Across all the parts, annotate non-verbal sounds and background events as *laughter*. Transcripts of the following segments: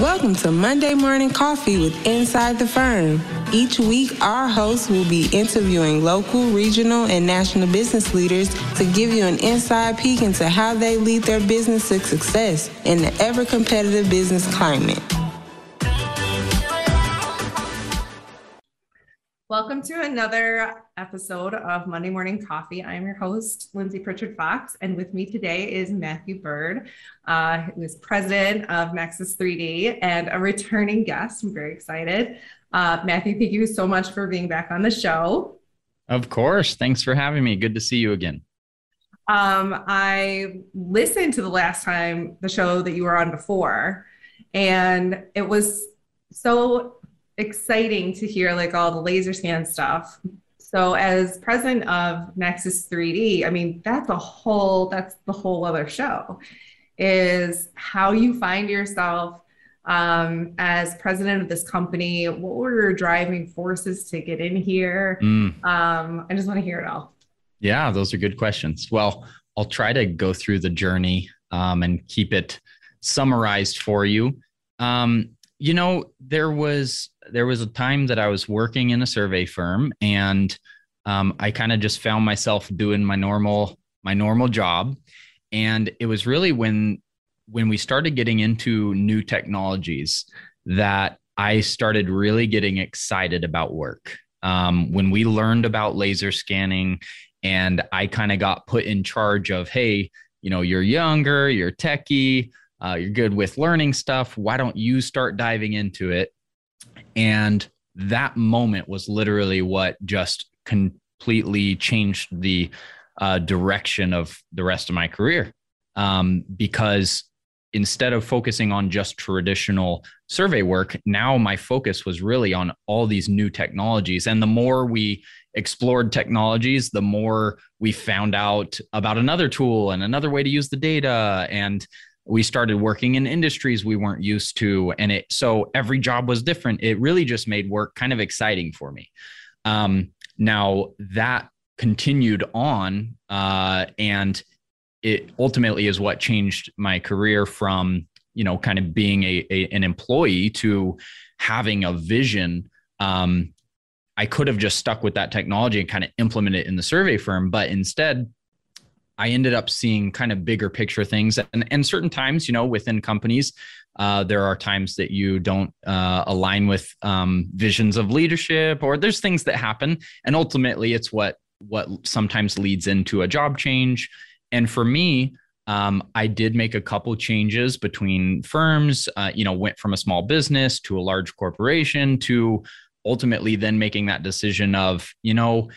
Welcome to Monday Morning Coffee with Inside the Firm. Each week, our hosts will be interviewing local, regional, and national business leaders to give you an inside peek into how they lead their business to success in the ever competitive business climate. Welcome to another episode of Monday Morning Coffee. I'm your host, Lindsay Pritchard Fox, and with me today is Matthew Byrd, uh, who is president of Nexus 3D and a returning guest. I'm very excited. Uh, Matthew, thank you so much for being back on the show. Of course. Thanks for having me. Good to see you again. Um, I listened to the last time the show that you were on before, and it was so exciting to hear like all the laser scan stuff. So as president of Nexus 3D, I mean, that's a whole, that's the whole other show is how you find yourself um, as president of this company. What were your driving forces to get in here? Mm. Um, I just want to hear it all. Yeah, those are good questions. Well, I'll try to go through the journey um, and keep it summarized for you. Um, you know, there was there was a time that I was working in a survey firm, and um, I kind of just found myself doing my normal my normal job, and it was really when when we started getting into new technologies that I started really getting excited about work. Um, when we learned about laser scanning, and I kind of got put in charge of, hey, you know, you're younger, you're techie uh, you're good with learning stuff. Why don't you start diving into it? And that moment was literally what just completely changed the uh, direction of the rest of my career. Um, because instead of focusing on just traditional survey work, now my focus was really on all these new technologies. And the more we explored technologies, the more we found out about another tool and another way to use the data. And we started working in industries we weren't used to and it so every job was different. It really just made work kind of exciting for me. Um, now that continued on uh, and it ultimately is what changed my career from you know kind of being a, a an employee to having a vision. Um, i could have just stuck with that technology and kind of implement it in the survey firm but instead I ended up seeing kind of bigger picture things. And, and certain times, you know, within companies, uh, there are times that you don't uh, align with um, visions of leadership, or there's things that happen. And ultimately, it's what what sometimes leads into a job change. And for me, um, I did make a couple changes between firms. Uh, you know, went from a small business to a large corporation to ultimately then making that decision of, you know,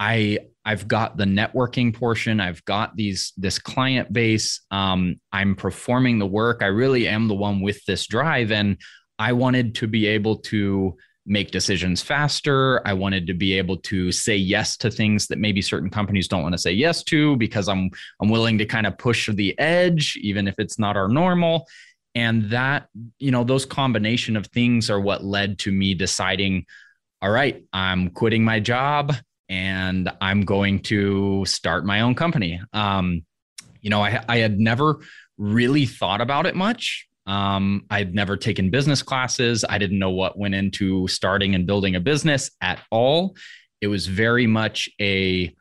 I I've got the networking portion. I've got these this client base. Um, I'm performing the work. I really am the one with this drive, and I wanted to be able to make decisions faster. I wanted to be able to say yes to things that maybe certain companies don't want to say yes to because I'm I'm willing to kind of push the edge, even if it's not our normal. And that you know those combination of things are what led to me deciding. All right, I'm quitting my job and I'm going to start my own company. Um, you know, I, I had never really thought about it much. Um, I'd never taken business classes. I didn't know what went into starting and building a business at all. It was very much a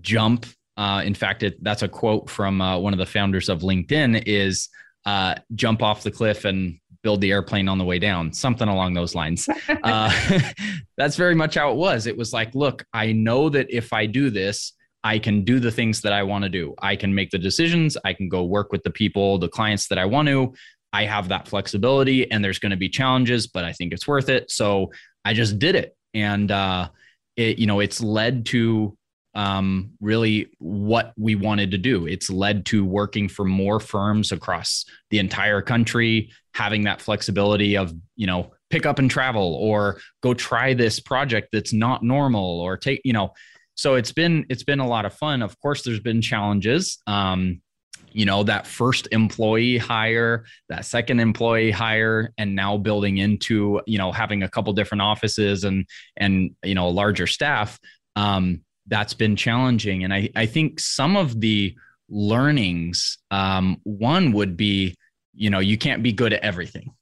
jump. Uh, in fact, it, that's a quote from uh, one of the founders of LinkedIn: "Is uh, jump off the cliff and build the airplane on the way down, something along those lines. *laughs* Uh, *laughs* that's very much how it was. It was like, look, I know that if I do this, I can do the things that I want to do. I can make the decisions. I can go work with the people, the clients that I want to. I have that flexibility, and there's going to be challenges, but I think it's worth it. So I just did it, and uh, it, you know, it's led to um, really what we wanted to do. It's led to working for more firms across the entire country, having that flexibility of, you know, pick up and travel or go try this project that's not normal or take, you know, so it's been it's been a lot of fun. Of course, there's been challenges. Um, you know that first employee hire that second employee hire and now building into you know having a couple different offices and and you know a larger staff um, that's been challenging. And I, I think some of the learnings, um, one would be, you know, you can't be good at everything.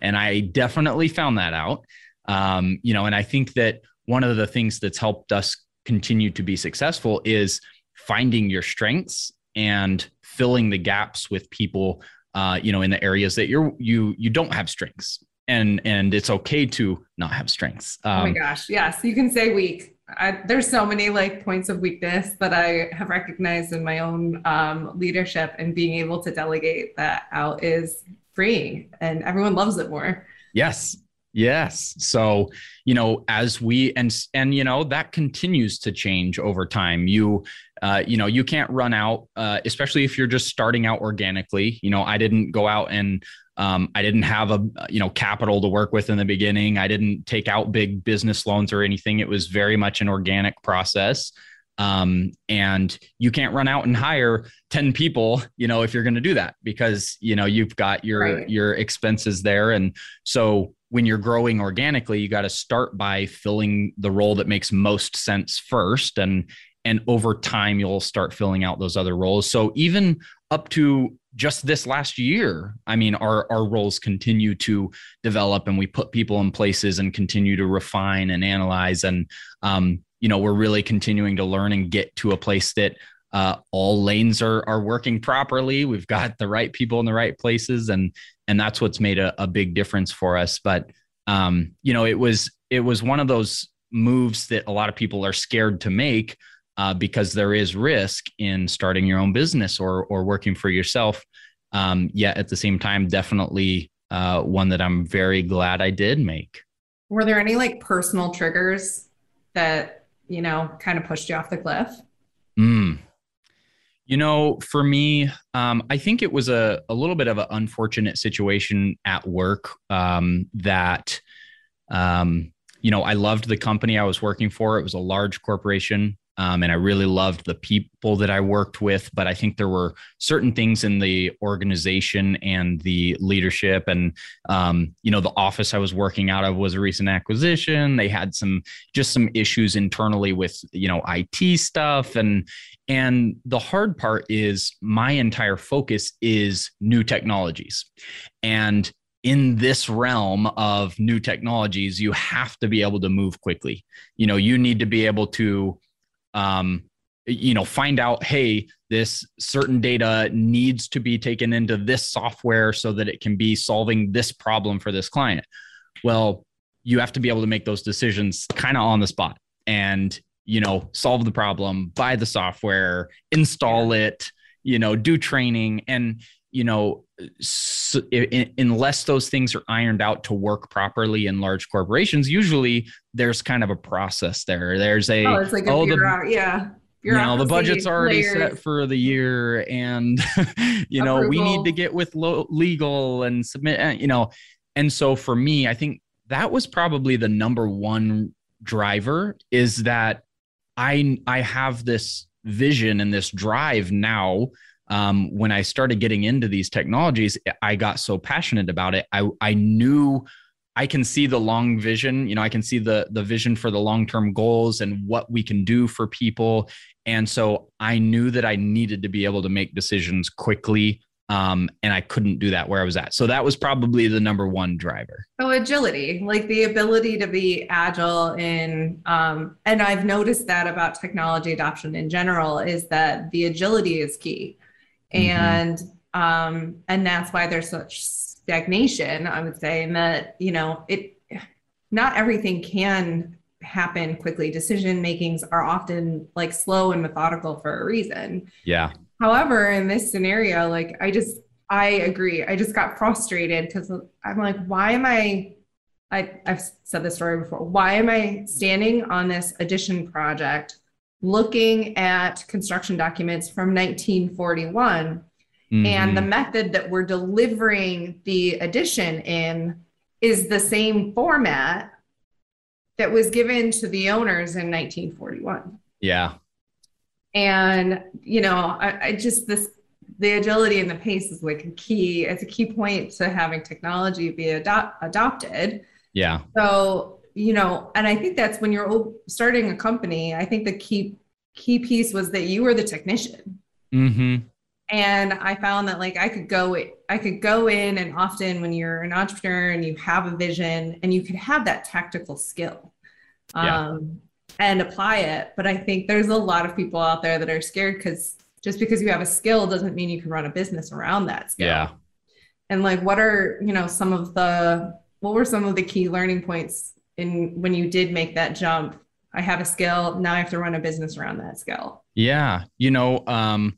and I definitely found that out. Um, you know, and I think that one of the things that's helped us continue to be successful is finding your strengths and filling the gaps with people uh, you know in the areas that you're you you don't have strengths and and it's okay to not have strengths um, oh my um, gosh yes you can say weak I, there's so many like points of weakness that I have recognized in my own um, leadership and being able to delegate that out is freeing and everyone loves it more. Yes. Yes. So, you know, as we and and you know that continues to change over time. You uh, you know, you can't run out, uh, especially if you're just starting out organically. You know, I didn't go out and um, I didn't have a you know capital to work with in the beginning. I didn't take out big business loans or anything. It was very much an organic process. Um, and you can't run out and hire 10 people, you know, if you're going to do that because, you know, you've got your, right. your expenses there. And so when you're growing organically, you got to start by filling the role that makes most sense first. And, and over time, you'll start filling out those other roles. So even up to just this last year, I mean, our, our roles continue to develop and we put people in places and continue to refine and analyze. And, um, you know, we're really continuing to learn and get to a place that uh, all lanes are are working properly. We've got the right people in the right places, and and that's what's made a, a big difference for us. But um, you know, it was it was one of those moves that a lot of people are scared to make uh, because there is risk in starting your own business or or working for yourself. Um, yet at the same time, definitely uh, one that I'm very glad I did make. Were there any like personal triggers that you know kind of pushed you off the cliff? Mm, you know, for me, um, I think it was a, a little bit of an unfortunate situation at work um, that, um, you know, I loved the company I was working for. It was a large corporation. Um, and I really loved the people that I worked with. But I think there were certain things in the organization and the leadership, and um, you know, the office I was working out of was a recent acquisition. They had some just some issues internally with you know IT stuff, and and the hard part is my entire focus is new technologies, and in this realm of new technologies, you have to be able to move quickly. You know, you need to be able to um, you know find out hey this certain data needs to be taken into this software so that it can be solving this problem for this client. Well you have to be able to make those decisions kind of on the spot and you know solve the problem buy the software install it you know do training. And you know so in, unless those things are ironed out to work properly in large corporations usually there's kind of a process there there's a oh, it's like a oh the, yeah you know the budget's already layers. set for the year and *laughs* you know Approval. we need to get with lo- legal and submit uh, you know and so for me i think that was probably the number one driver is that i i have this vision and this drive now um, when I started getting into these technologies, I got so passionate about it. I, I knew I can see the long vision. You know, I can see the the vision for the long term goals and what we can do for people. And so I knew that I needed to be able to make decisions quickly. Um, and I couldn't do that where I was at. So that was probably the number one driver. So agility, like the ability to be agile in, um, and I've noticed that about technology adoption in general is that the agility is key Mm-hmm. and um, and that's why there's such stagnation i would say and that you know it not everything can happen quickly decision makings are often like slow and methodical for a reason yeah however in this scenario like i just i agree i just got frustrated because i'm like why am i I, I've said this story before. Why am I standing on this addition project looking at construction documents from 1941 mm-hmm. and the method that we're delivering the addition in is the same format that was given to the owners in 1941 yeah. And you know I, I just this the agility and the pace is like a key it's a key point to having technology be adopted. Yeah. So you know, and I think that's when you're starting a company. I think the key key piece was that you were the technician. Mm-hmm. And I found that like I could go I could go in and often when you're an entrepreneur and you have a vision and you could have that tactical skill. Yeah. Um, and apply it. But I think there's a lot of people out there that are scared because just because you have a skill doesn't mean you can run a business around that skill. Yeah. And like what are, you know, some of the what were some of the key learning points in when you did make that jump? I have a skill, now I have to run a business around that skill. Yeah. You know, um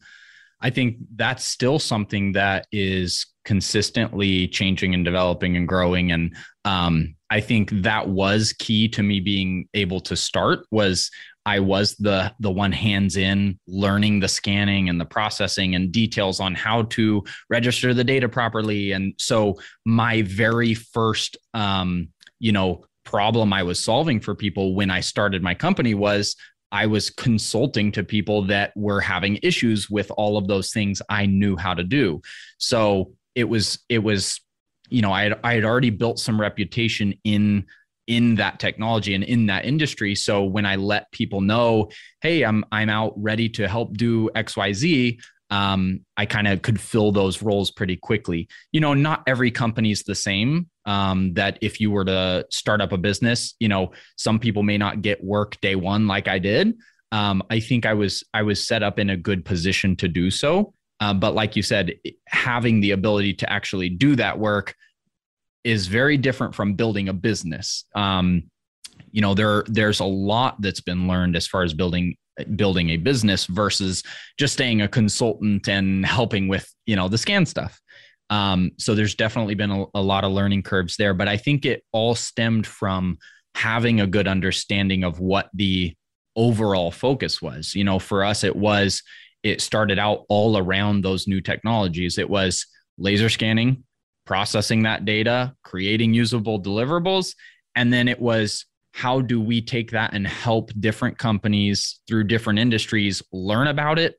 I think that's still something that is consistently changing and developing and growing. And um, I think that was key to me being able to start was I was the the one hands in learning the scanning and the processing and details on how to register the data properly. And so my very first um, you know problem I was solving for people when I started my company was I was consulting to people that were having issues with all of those things I knew how to do. So it was it was you know I had, I had already built some reputation in in that technology and in that industry so when i let people know hey i'm i'm out ready to help do xyz um, I kind of could fill those roles pretty quickly. You know, not every company is the same. Um, that if you were to start up a business, you know, some people may not get work day one like I did. Um, I think I was I was set up in a good position to do so. Uh, but like you said, having the ability to actually do that work is very different from building a business. Um, you know, there there's a lot that's been learned as far as building building a business versus just staying a consultant and helping with you know the scan stuff um, so there's definitely been a, a lot of learning curves there but i think it all stemmed from having a good understanding of what the overall focus was. You know for us it was it started out all around those new technologies. It was laser scanning processing that data creating usable deliverables and then it was how do we take that and help different companies through different industries learn about it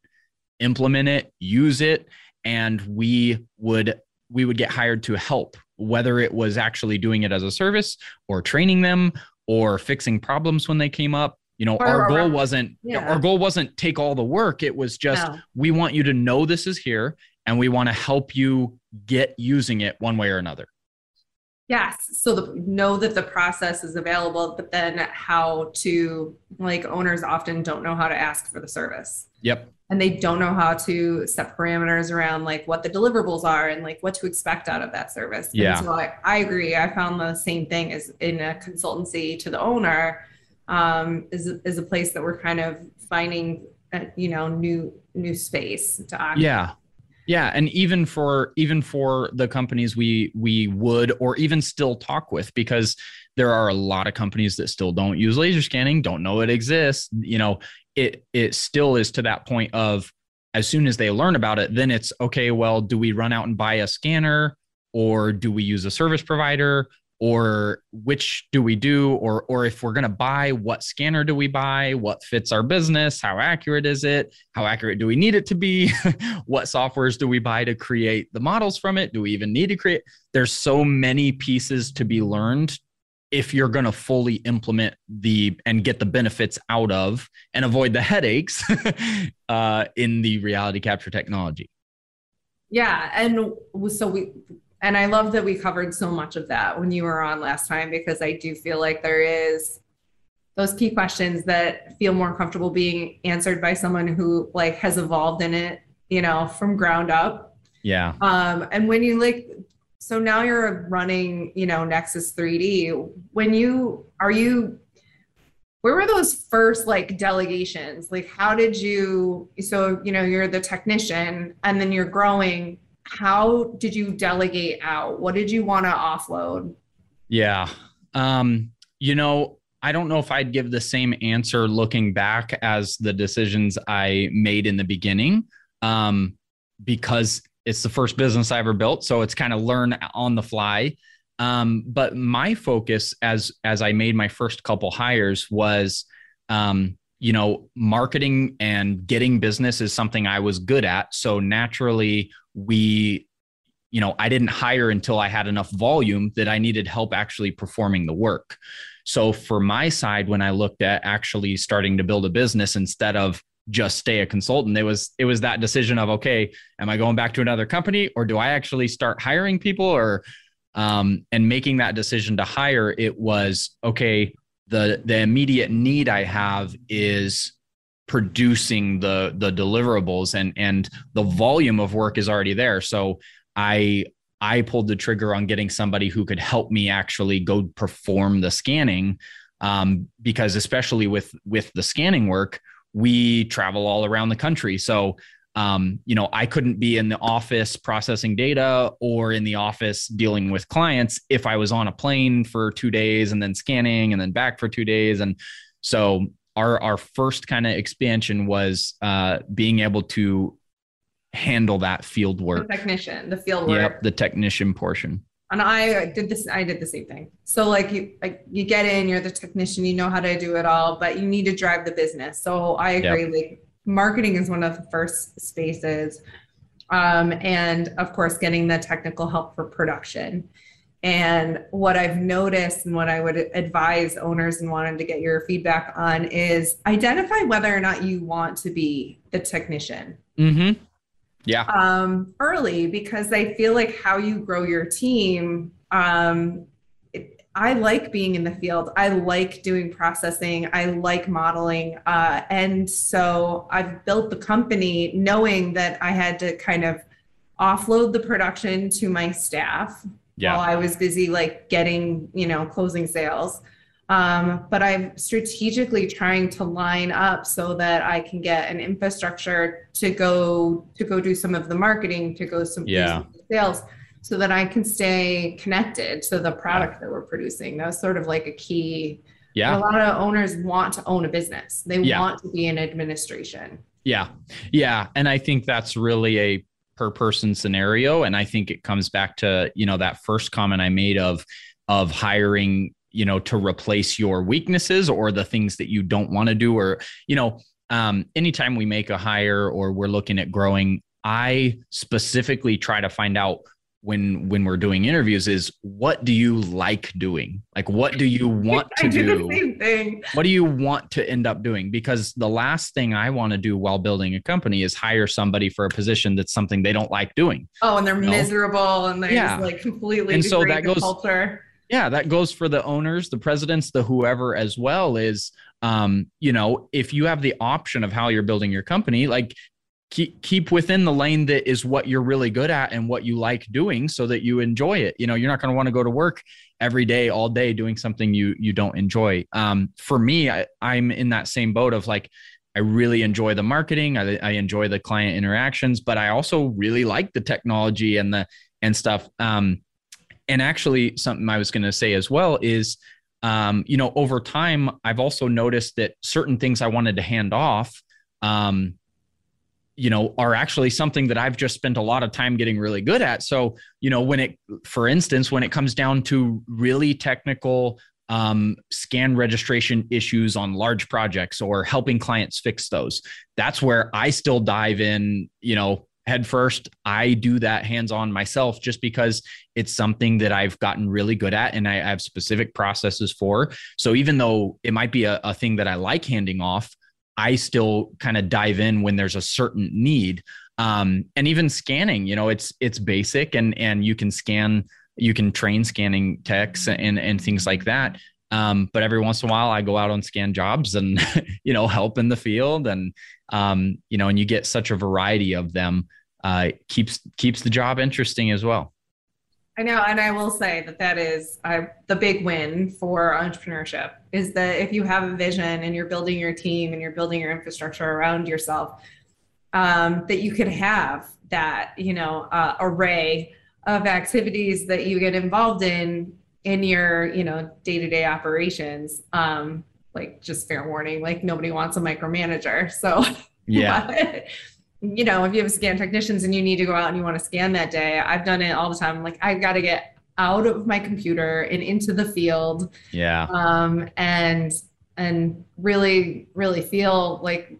implement it use it and we would we would get hired to help whether it was actually doing it as a service or training them or fixing problems when they came up you know or, our goal wasn't yeah. our goal wasn't take all the work it was just no. we want you to know this is here and we want to help you get using it one way or another Yes. So the, know that the process is available, but then how to like owners often don't know how to ask for the service. Yep. And they don't know how to set parameters around like what the deliverables are and like what to expect out of that service. Yeah. And so I, I agree. I found the same thing as in a consultancy to the owner um, is, is a place that we're kind of finding, a, you know, new, new space to occupy. Yeah yeah, and even for even for the companies we we would or even still talk with because there are a lot of companies that still don't use laser scanning, don't know it exists, you know, it it still is to that point of as soon as they learn about it, then it's okay, well, do we run out and buy a scanner or do we use a service provider or which do we do or or if we're going to buy what scanner do we buy what fits our business how accurate is it how accurate do we need it to be *laughs* what softwares do we buy to create the models from it do we even need to create there's so many pieces to be learned if you're going to fully implement the and get the benefits out of and avoid the headaches *laughs* uh, in the reality capture technology yeah and so we and I love that we covered so much of that when you were on last time because I do feel like there is those key questions that feel more comfortable being answered by someone who like has evolved in it, you know, from ground up. Yeah. Um, and when you like, so now you're running, you know, Nexus 3D. When you are you, where were those first like delegations? Like, how did you? So you know, you're the technician, and then you're growing how did you delegate out? What did you want to offload? Yeah. Um, you know, I don't know if I'd give the same answer looking back as the decisions I made in the beginning, um, because it's the first business I ever built. So it's kind of learn on the fly. Um, but my focus as as I made my first couple hires was, um, you know, marketing and getting business is something I was good at. So naturally, we you know i didn't hire until i had enough volume that i needed help actually performing the work so for my side when i looked at actually starting to build a business instead of just stay a consultant. It was it was that decision of okay, am I going back to another company or do I actually start hiring people or um, and making that decision to hire, it was okay. The the immediate need I have is producing the the deliverables and and the volume of work is already there. So I I pulled the trigger on getting somebody who could help me actually go perform the scanning um, because especially with with the scanning work, we travel all around the country. So um, you know, I couldn't be in the office processing data or in the office dealing with clients if I was on a plane for two days and then scanning and then back for two days. And so our our first kind of expansion was uh, being able to handle that field work. The technician, the field work. Yep, the technician portion. And I did this. I did the same thing. So like you, like you get in, you're the technician, you know how to do it all, but you need to drive the business. So I agree. Yep. Like marketing is one of the first spaces, um, and of course, getting the technical help for production. And what I've noticed and what I would advise owners and wanting to get your feedback on is identify whether or not you want to be the technician. Mm-hmm. Yeah. Um, early because I feel like how you grow your team. Um, it, I like being in the field. I like doing processing. I like modeling. Uh, and so I've built the company knowing that I had to kind of offload the production to my staff yeah. while I was busy like getting, you know, closing sales. Um, but I'm strategically trying to line up so that I can get an infrastructure to go to go do some of the marketing, to go some yeah. sales, so that I can stay connected to the product that we're producing. That's sort of like a key. Yeah. A lot of owners want to own a business. They yeah. want to be in administration. Yeah. Yeah. And I think that's really a per person scenario. And I think it comes back to, you know, that first comment I made of of hiring you know to replace your weaknesses or the things that you don't want to do or you know um, anytime we make a hire or we're looking at growing i specifically try to find out when when we're doing interviews is what do you like doing? Like what do you *laughs* want to do, do what do you want to end up doing? Because the last thing i want to do while building a company is hire somebody for a position that's something they don't like doing. Oh and they're you miserable and they're yeah. like completely and so that goes culture yeah that goes for the owners the presidents the whoever as well is um you know if you have the option of how you're building your company like keep keep within the lane that is what you're really good at and what you like doing so that you enjoy it you know you're not going to want to go to work every day all day doing something you you don't enjoy um for me I, i'm in that same boat of like I really enjoy the marketing. I, I, enjoy the client interactions, but I also really like the technology and the and stuff. Um, and actually something i was going to say as well is um, you know over time i've also noticed that certain things i wanted to hand off um, you know are actually something that i've just spent a lot of time getting really good at. So you know when it for instance when it comes down to really technical um, scan registration issues on large projects or helping clients fix those that's where i still dive in you know head first. I do that hands on myself just because it's something that I've gotten really good at and I have specific processes for. So even though it might be a, a thing that I like handing off, I still kind of dive in when there's a certain need. Um, and even scanning, you know, it's it's basic and and you can scan, you can train scanning techs and and things like that. Um, but every once in a while, I go out on scan jobs and *laughs* you know help in the field, and um, you know, and you get such a variety of them. Uh, keeps keeps the job interesting as well. I know, and I will say that that is uh, the big win for entrepreneurship is that if you have a vision and you're building your team and you're building your infrastructure around yourself, um, that you could have that you know uh, array of activities that you get involved in in your you know day-to-day operations um like just fair warning like nobody wants a micromanager so. Yeah. *laughs* You know if you have scan technicians and you need to go out and you want to scan that day i've done it all the time like i've got to get out of my computer and into the field. Yeah. Um and and really really feel like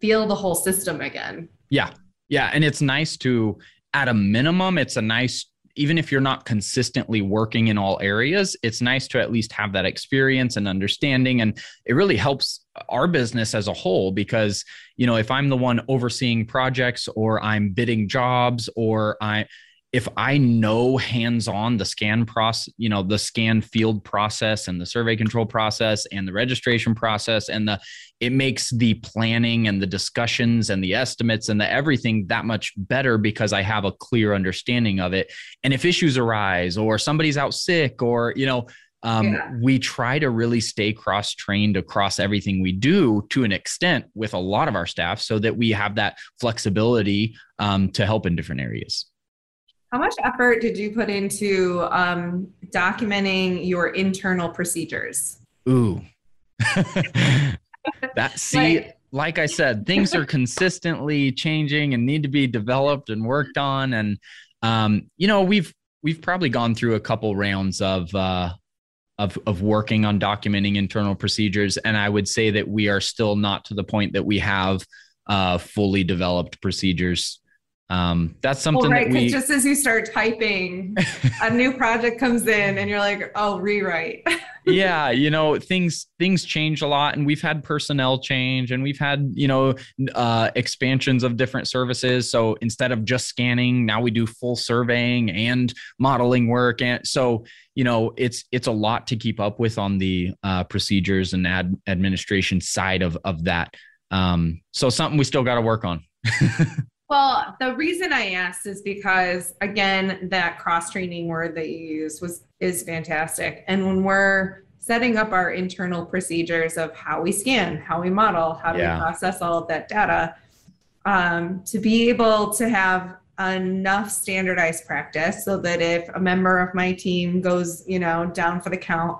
feel the whole system again. Yeah. Yeah and it's nice to at a minimum it's a nice even if you're not consistently working in all areas, it's nice to at least have that experience and understanding. And it really helps our business as a whole because, you know, if I'm the one overseeing projects or I'm bidding jobs or I, if I know hands on the scan process, you know, the scan field process and the survey control process and the registration process and the, it makes the planning and the discussions and the estimates and the everything that much better because I have a clear understanding of it. And if issues arise or somebody's out sick or, you know, um, yeah. we try to really stay cross trained across everything we do to an extent with a lot of our staff so that we have that flexibility um, to help in different areas. How much effort did you put into um, documenting your internal procedures? Ooh. *laughs* that see, like, like I said, things are consistently changing and need to be developed and worked on. And um, you know, we've we've probably gone through a couple rounds of uh, of of working on documenting internal procedures, and I would say that we are still not to the point that we have uh, fully developed procedures um, that's something well, right, that we just as you start typing, *laughs* a new project comes in and you're like, oh, rewrite. *laughs* yeah, you know, things things change a lot and we've had personnel change and we've had, you know, uh, expansions of different services. So instead of just scanning, now we do full surveying and modeling work. And so, you know, it's it's a lot to keep up with on the uh, procedures and ad administration side of of that. Um, so something we still got to work on. *laughs* Well, the reason I asked is because again, that cross training word that you used was is fantastic. And when we're setting up our internal procedures of how we scan, how we model, how do yeah. we process all of that data, um, to be able to have enough standardized practice so that if a member of my team goes, you know, down for the count,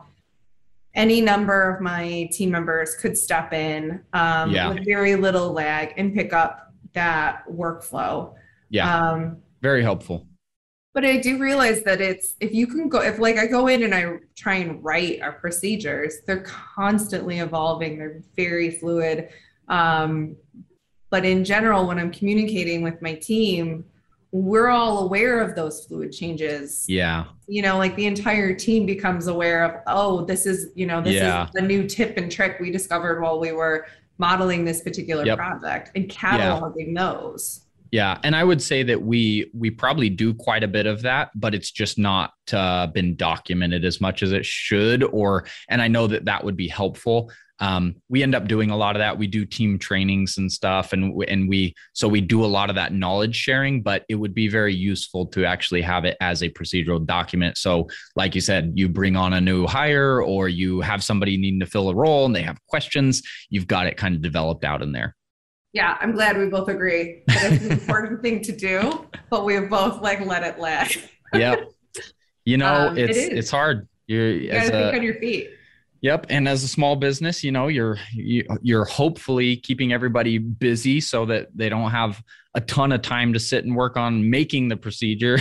any number of my team members could step in um, yeah. with very little lag and pick up that workflow. Yeah. Um, very helpful. But I do realize that it's if you can go if like I go in and I try and write our procedures, they're constantly evolving. They're very fluid. Um, but in general, when I'm communicating with my team, we're all aware of those fluid changes. Yeah. You know, like the entire team becomes aware of, oh, this is, you know, this yeah. is the new tip and trick we discovered while we were modeling this particular yep. project and cataloging yeah. those. Yeah, and I would say that we we probably do quite a bit of that, but it's just not uh, been documented as much as it should. Or, and I know that that would be helpful um, we end up doing a lot of that. We do team trainings and stuff, and and we so we do a lot of that knowledge sharing. But it would be very useful to actually have it as a procedural document. So, like you said, you bring on a new hire, or you have somebody needing to fill a role, and they have questions. You've got it kind of developed out in there. Yeah, I'm glad we both agree that it's an important thing to do, but we have both like let it lag. yep. You know, um, it's it it's hard. You're you gotta think a, on your feet Yep, and as a small business, you know, you're you, are you are hopefully keeping everybody busy so that they don't have a ton of time to sit and work on making the procedure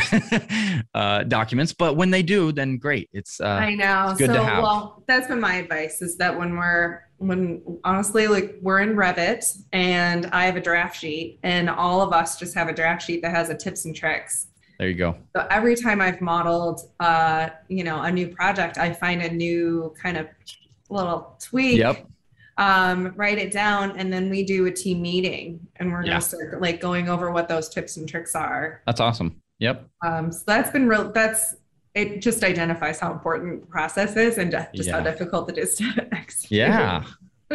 *laughs* uh, documents. But when they do, then great. It's uh, I know. It's good so, to have. Well, that's been my advice: is that when we're when honestly, like we're in Revit, and I have a draft sheet, and all of us just have a draft sheet that has a tips and tricks there you go. So every time I've modeled, uh, you know, a new project, I find a new kind of little tweak. Yep. Um, write it down, and then we do a team meeting, and we're gonna start like going over what those tips and tricks are. That's awesome. Yep. Um, so that's been real. That's it. Just identifies how important the process is, and just yeah. how difficult it is to *laughs* execute. Yeah. *laughs*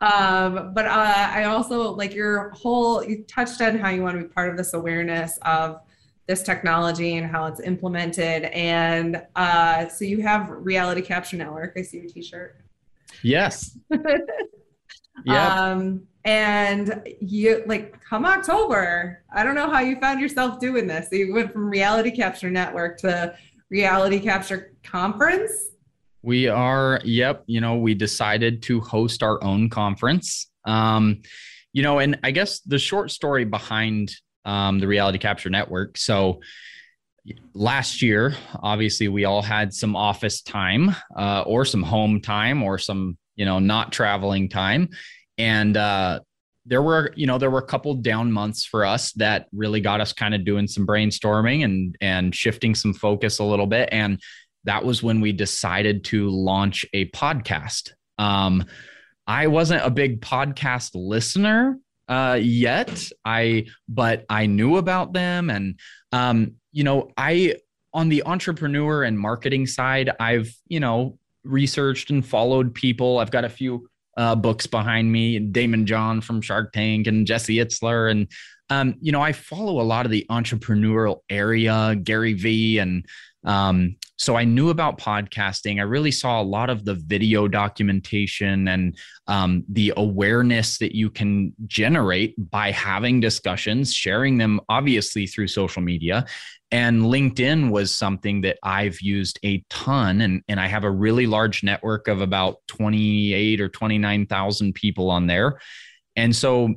um, but uh, I also like your whole. You touched on how you want to be part of this awareness of this technology and how it's implemented. And uh, so you have Reality Capture Network. I see your T-shirt. Yes. *laughs* yeah. Um, and you like come October. I don't know how you found yourself doing this. You went from Reality Capture Network to Reality Capture Conference. We are. Yep. You know, we decided to host our own conference. Um, you know, and I guess the short story behind um, the Reality Capture Network. So last year, obviously, we all had some office time uh, or some home time or some, you know, not traveling time. And uh, there were, you know, there were a couple down months for us that really got us kind of doing some brainstorming and and shifting some focus a little bit. And that was when we decided to launch a podcast. Um, I wasn't a big podcast listener uh, yet. I but I knew about them, and um, you know, I on the entrepreneur and marketing side, I've you know researched and followed people. I've got a few uh, books behind me, Daymond John from Shark Tank and Jesse Itzler, and um, you know, I follow a lot of the entrepreneurial area, Gary Vee, and um, so I knew about podcasting. I really saw a lot of the video documentation and um, the awareness that you can generate by having discussions, sharing them obviously through social media. And LinkedIn was something that I've used a ton. And, and I have a really large network of about 28 or 29,000 people on there. And so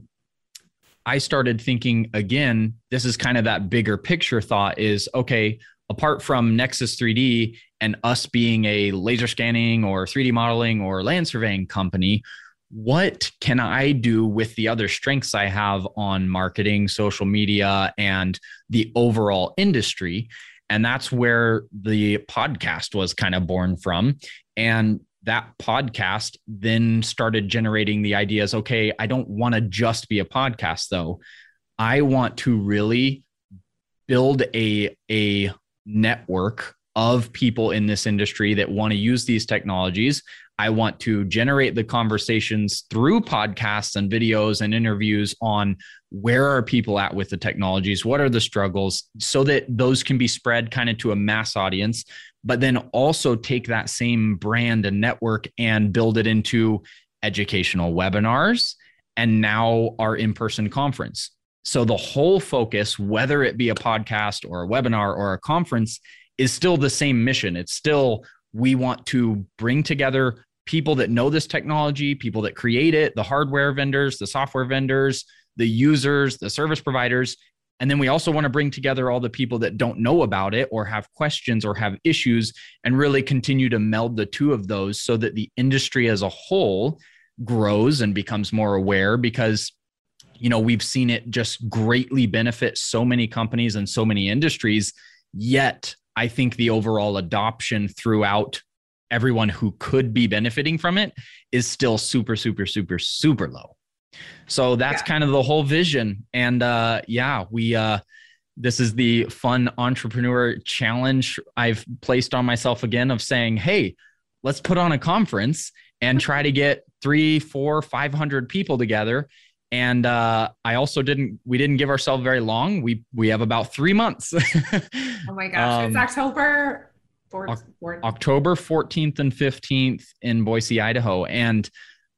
I started thinking again, this is kind of that bigger picture thought is okay, apart from Nexus 3D and us being a laser scanning or 3D modeling or land surveying company, what can I do with the other strengths I have on marketing, social media, and the overall industry? And that's where the podcast was kind of born from. And that podcast then started generating the ideas okay, I don't want to just be a podcast though. I want to really build a, a network of people in this industry that want to use these technologies. I want to generate the conversations through podcasts and videos and interviews on where are people at with the technologies? What are the struggles? So that those can be spread kind of to a mass audience, but then also take that same brand and network and build it into educational webinars and now our in person conference. So the whole focus, whether it be a podcast or a webinar or a conference, is still the same mission. It's still we want to bring together people that know this technology, people that create it, the hardware vendors, the software vendors, the users, the service providers. And then we also want to bring together all the people that don't know about it or have questions or have issues and really continue to meld the two of those so that the industry as a whole grows and becomes more aware because you know we've seen it just greatly benefit so many companies and so many industries. Yet i think the overall adoption throughout everyone who could be benefiting from it is still super super super super low. So that's yeah. kind of the whole vision. And uh yeah we uh this is the fun entrepreneur challenge I've placed on myself again of saying, hey, let's put on a conference and try to get three, four, five hundred people together and uh, I also didn't. We didn't give ourselves very long. We we have about three months. *laughs* oh my gosh! Um, it's October. 4th, 4th. October 14th and 15th in Boise, Idaho, and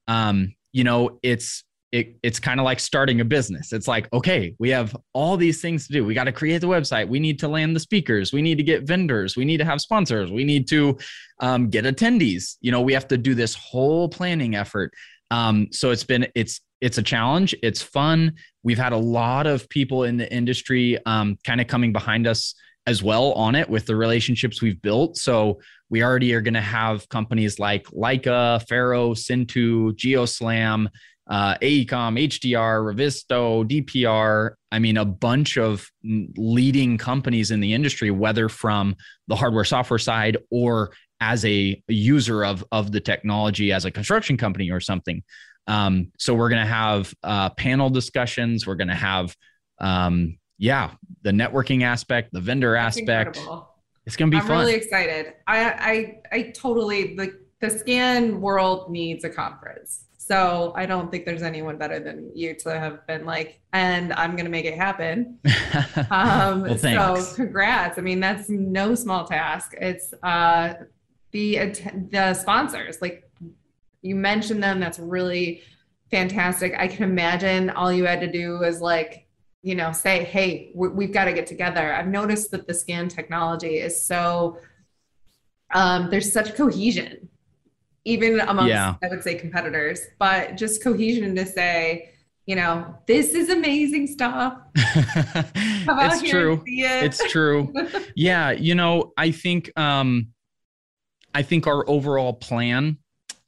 um, you know it's it, it's kind of like starting a business. It's like, okay, we have all these things to do. We got to create the website. We need to land the speakers. We need to get vendors. We need to have sponsors. We need to um, get attendees. You know, we have to do this whole planning effort. Um, so it's been it's it's a challenge. It's fun. We've had a lot of people in the industry um, kind of coming behind us as well on it with the relationships we've built. So we already are going to have companies like Leica, Faro, Cintoo, GeoSLAM, uh, AECOM, HDR, Revizto, DPR. I mean, a bunch of leading companies in the industry, whether from the hardware software side or as a user of, of the technology as a construction company or something. Um, so we're going to have uh, panel discussions. We're going to have, um, yeah, the networking aspect, the vendor That's aspect. Incredible. It's going to be I'm fun. I'm really excited. I, I, I totally the the scan world needs a conference. So I don't think there's anyone better than you to have been like, and I'm going to make it happen. *laughs* Um, well, so congrats. I mean, that's no small task. It's uh, the the sponsors like you mentioned them. That's really fantastic. I can imagine all you had to do was like, you know, say, hey, we've got to get together. I've noticed that the scan technology is so, um, there's such cohesion, even amongst, yeah. I would say, competitors, but just cohesion to say, you know, this is amazing stuff. *laughs* it's true. It. It's true. *laughs* yeah. You know, I think, um, I think our overall plan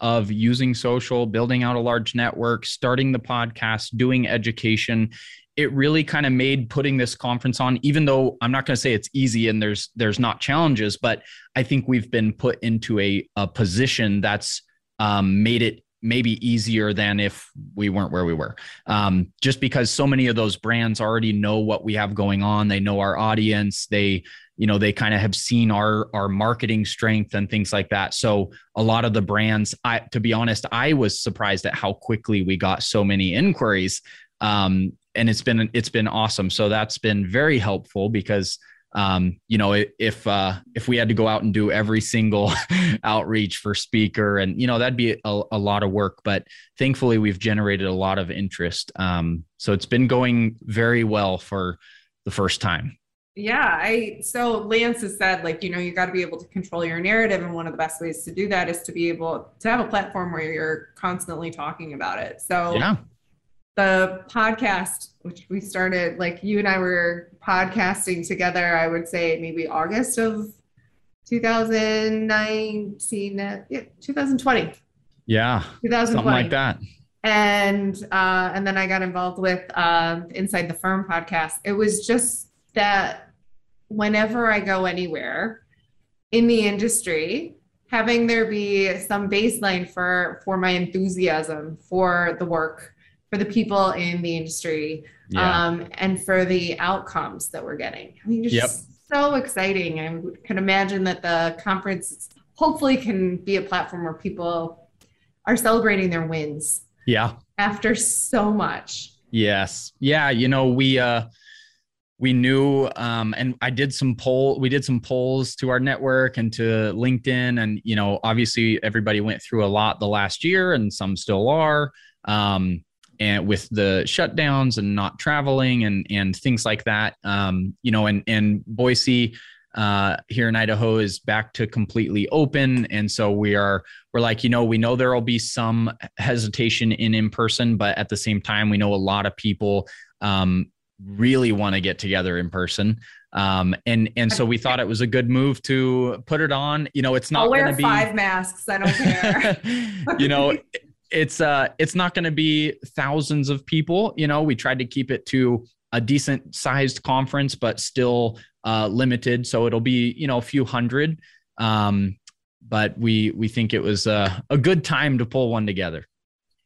of using social, building out a large network, starting the podcast, doing education, it really kind of made putting this conference on even though i'm not going to say it's easy and there's there's not challenges but i think we've been put into a, a position that's um, made it maybe easier than if we weren't where we were. Um, just because so many of those brands already know what we have going on. They know our audience. They you know they kind of have seen our our marketing strength and things like that. So a lot of the brands i to be honest i was surprised at how quickly we got so many inquiries um, and it's been it's been awesome. So that's been very helpful because um, you know if uh, if we had to go out and do every single *laughs* outreach for speaker and you know that'd be a, a, lot of work but thankfully we've generated a lot of interest. Um, so it's been going very well for the first time yeah i so lance has said like you know you got to be able to control your narrative and one of the best ways to do that is to be able to have a platform where you're constantly talking about it so yeah the podcast, which we started, like you and I were podcasting together, I would say maybe August of 2019, yeah, 2020. Yeah. 2020. Something like that. And uh, and then I got involved with uh, Inside the Firm podcast. It was just that whenever I go anywhere in the industry, having there be some baseline for for my enthusiasm for the work for the people in the industry yeah. um, and for the outcomes that we're getting. I mean, just yep. so exciting. I can imagine that the conference hopefully can be a platform where people are celebrating their wins. Yeah. After so much. Yes. Yeah. You know, we, uh, we knew um, and i did some poll we did some polls to our network and to linkedin and you know obviously everybody went through a lot the last year and some still are um, and with the shutdowns and not traveling and and things like that um, you know and and boise uh, here in idaho is back to completely open. And so we are we're like you know we know there will be some hesitation in in person but at the same time we know a lot of people um, really want to get together in person. Um, and and so we thought it was a good move to put it on. You know it's not going to be five masks. I don't care. *laughs* You know it's uh it's not going to be thousands of people. You know we tried to keep it to a decent sized conference but still uh limited. So it'll be you know a few hundred. Um but we we think it was uh, a good time to pull one together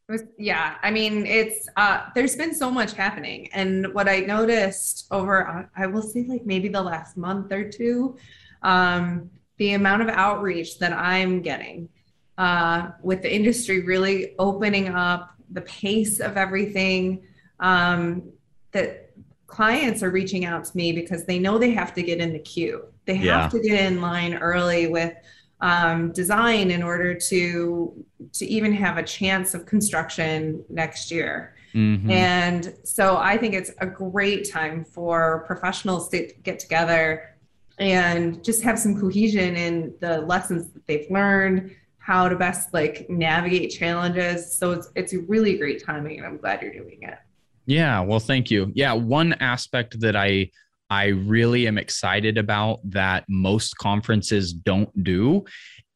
was, yeah i mean it's uh there's been so much happening and what i noticed over uh, i will say like maybe the last month or two um the amount of outreach that i'm getting uh, with the industry really opening up the pace of everything um, that clients are reaching out to me because they know they have to get in the queue they have yeah. to get in line early with um, design in order to to even have a chance of construction next year mm-hmm. and so i think it's a great time for professionals to get together and just have some cohesion in the lessons that they've learned how to best like navigate challenges. So it's it's a really great timing and I'm glad you're doing it. Yeah, well thank you. Yeah, one aspect that I I really am excited about that most conferences don't do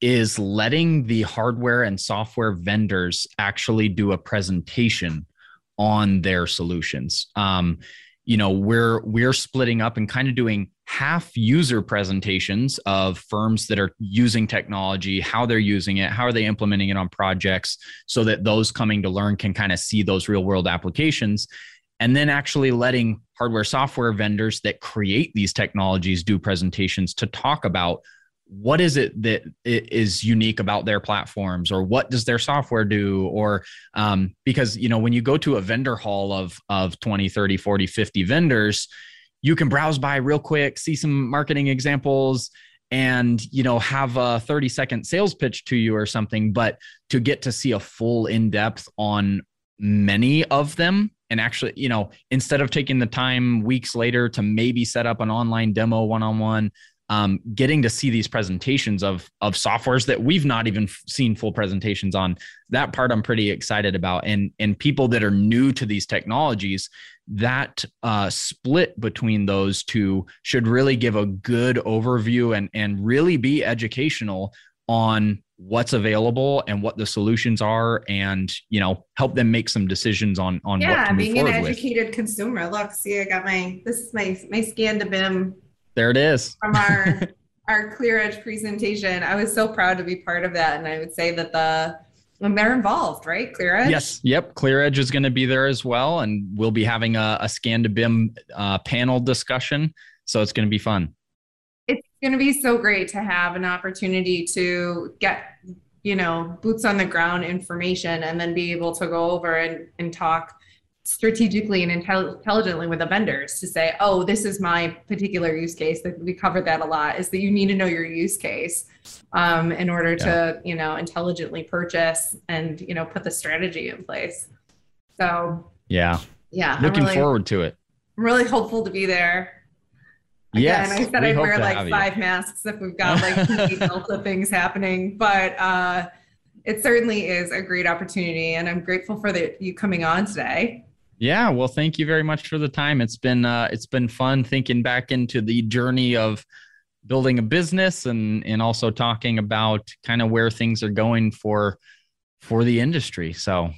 is letting the hardware and software vendors actually do a presentation on their solutions. Um, you know, we're we're splitting up and kind of doing half user presentations of firms that are using technology, how they're using it, how are they implementing it on projects, so that those coming to learn can kind of see those real world applications. And then actually letting hardware software vendors that create these technologies do presentations to talk about what is it that is unique about their platforms or what does their software do or um, because you know when you go to a vendor hall of of 20 30 40 50 vendors you can browse by real quick, see some marketing examples, and you know have a 30 second sales pitch to you or something but to get to see a full in depth on many of them and actually you know instead of taking the time weeks later to maybe set up an online demo one on one getting to see these presentations of of softwares that we've not even seen full presentations on that part i'm pretty excited about. And and people that are new to these technologies that uh, split between those two should really give a good overview and and really be educational on what's available and what the solutions are and you know help them make some decisions on on yeah, what to move being an forward with. educated consumer. Look, see, I got my this is my my scan to BIM There it is. from our *laughs* our Clear Edge presentation. I was so proud to be part of that, and I would say that the and they're involved, right? Clear Edge. Yes. Yep. Clear Edge is going to be there as well, and we'll be having a, a scan to BIM uh, panel discussion. So it's going to be fun. It's going to be so great to have an opportunity to get you know boots on the ground information and then be able to go over and, and talk strategically and intel- intelligently with the vendors to say oh this is my particular use case that we covered that a lot is that you need to know your use case um, in order to you know intelligently purchase and you know put the strategy in place so Yeah. yeah Looking really, forward to it. I'm really hopeful to be there Yes. Again, I said I'd wear like have you. five masks if we've got like Delta *laughs* things happening, but uh, it certainly is a great opportunity, and I'm grateful for the, you coming on today. Yeah, well, thank you very much for the time. It's been uh, it's been fun thinking back into the journey of building a business and and also talking about kind of where things are going for for the industry. So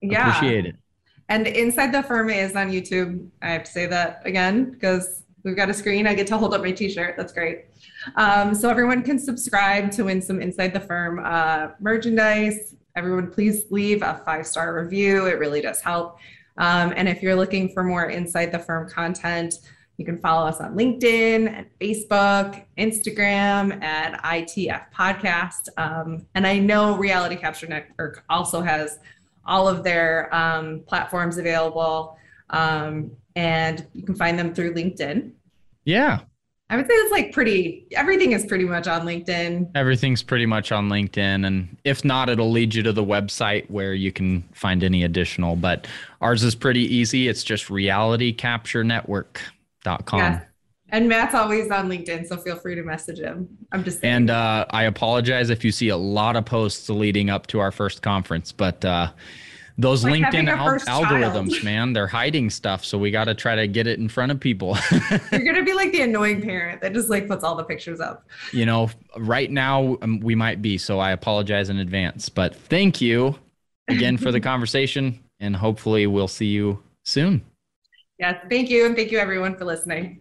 Yeah, appreciate it. and Inside the Firm is on YouTube. I have to say that again because we've got a screen. I get to hold up my T-shirt. That's great. Um, so everyone can subscribe to win some Inside the Firm uh, merchandise. Everyone, please leave a five-star review. It really does help. Um, and if you're looking for more Inside the Firm content, you can follow us on LinkedIn and Facebook, Instagram at ITF Podcast. Um, and I know Reality Capture Network also has all of their um, platforms available. Um, and you can find them through LinkedIn. Yeah, I would say it's like pretty, everything is pretty much on LinkedIn. everything's pretty much on LinkedIn, and if not, it'll lead you to the website where you can find any additional. But ours is pretty easy. It's just realitycapturenetwork.com. Yes. And Matt's always on LinkedIn, so feel free to message him. I'm just saying. And uh, I apologize if you see a lot of posts leading up to our first conference, but uh, those Like LinkedIn al- child. algorithms, man, they're hiding stuff. So we got to try to get it in front of people. *laughs* You're gonna be like the annoying parent that just like puts all the pictures up. you know, right now um, we might be. So I apologize in advance. But thank you again for the *laughs* conversation, and hopefully we'll see you soon. Yes, thank you, and thank you everyone for listening.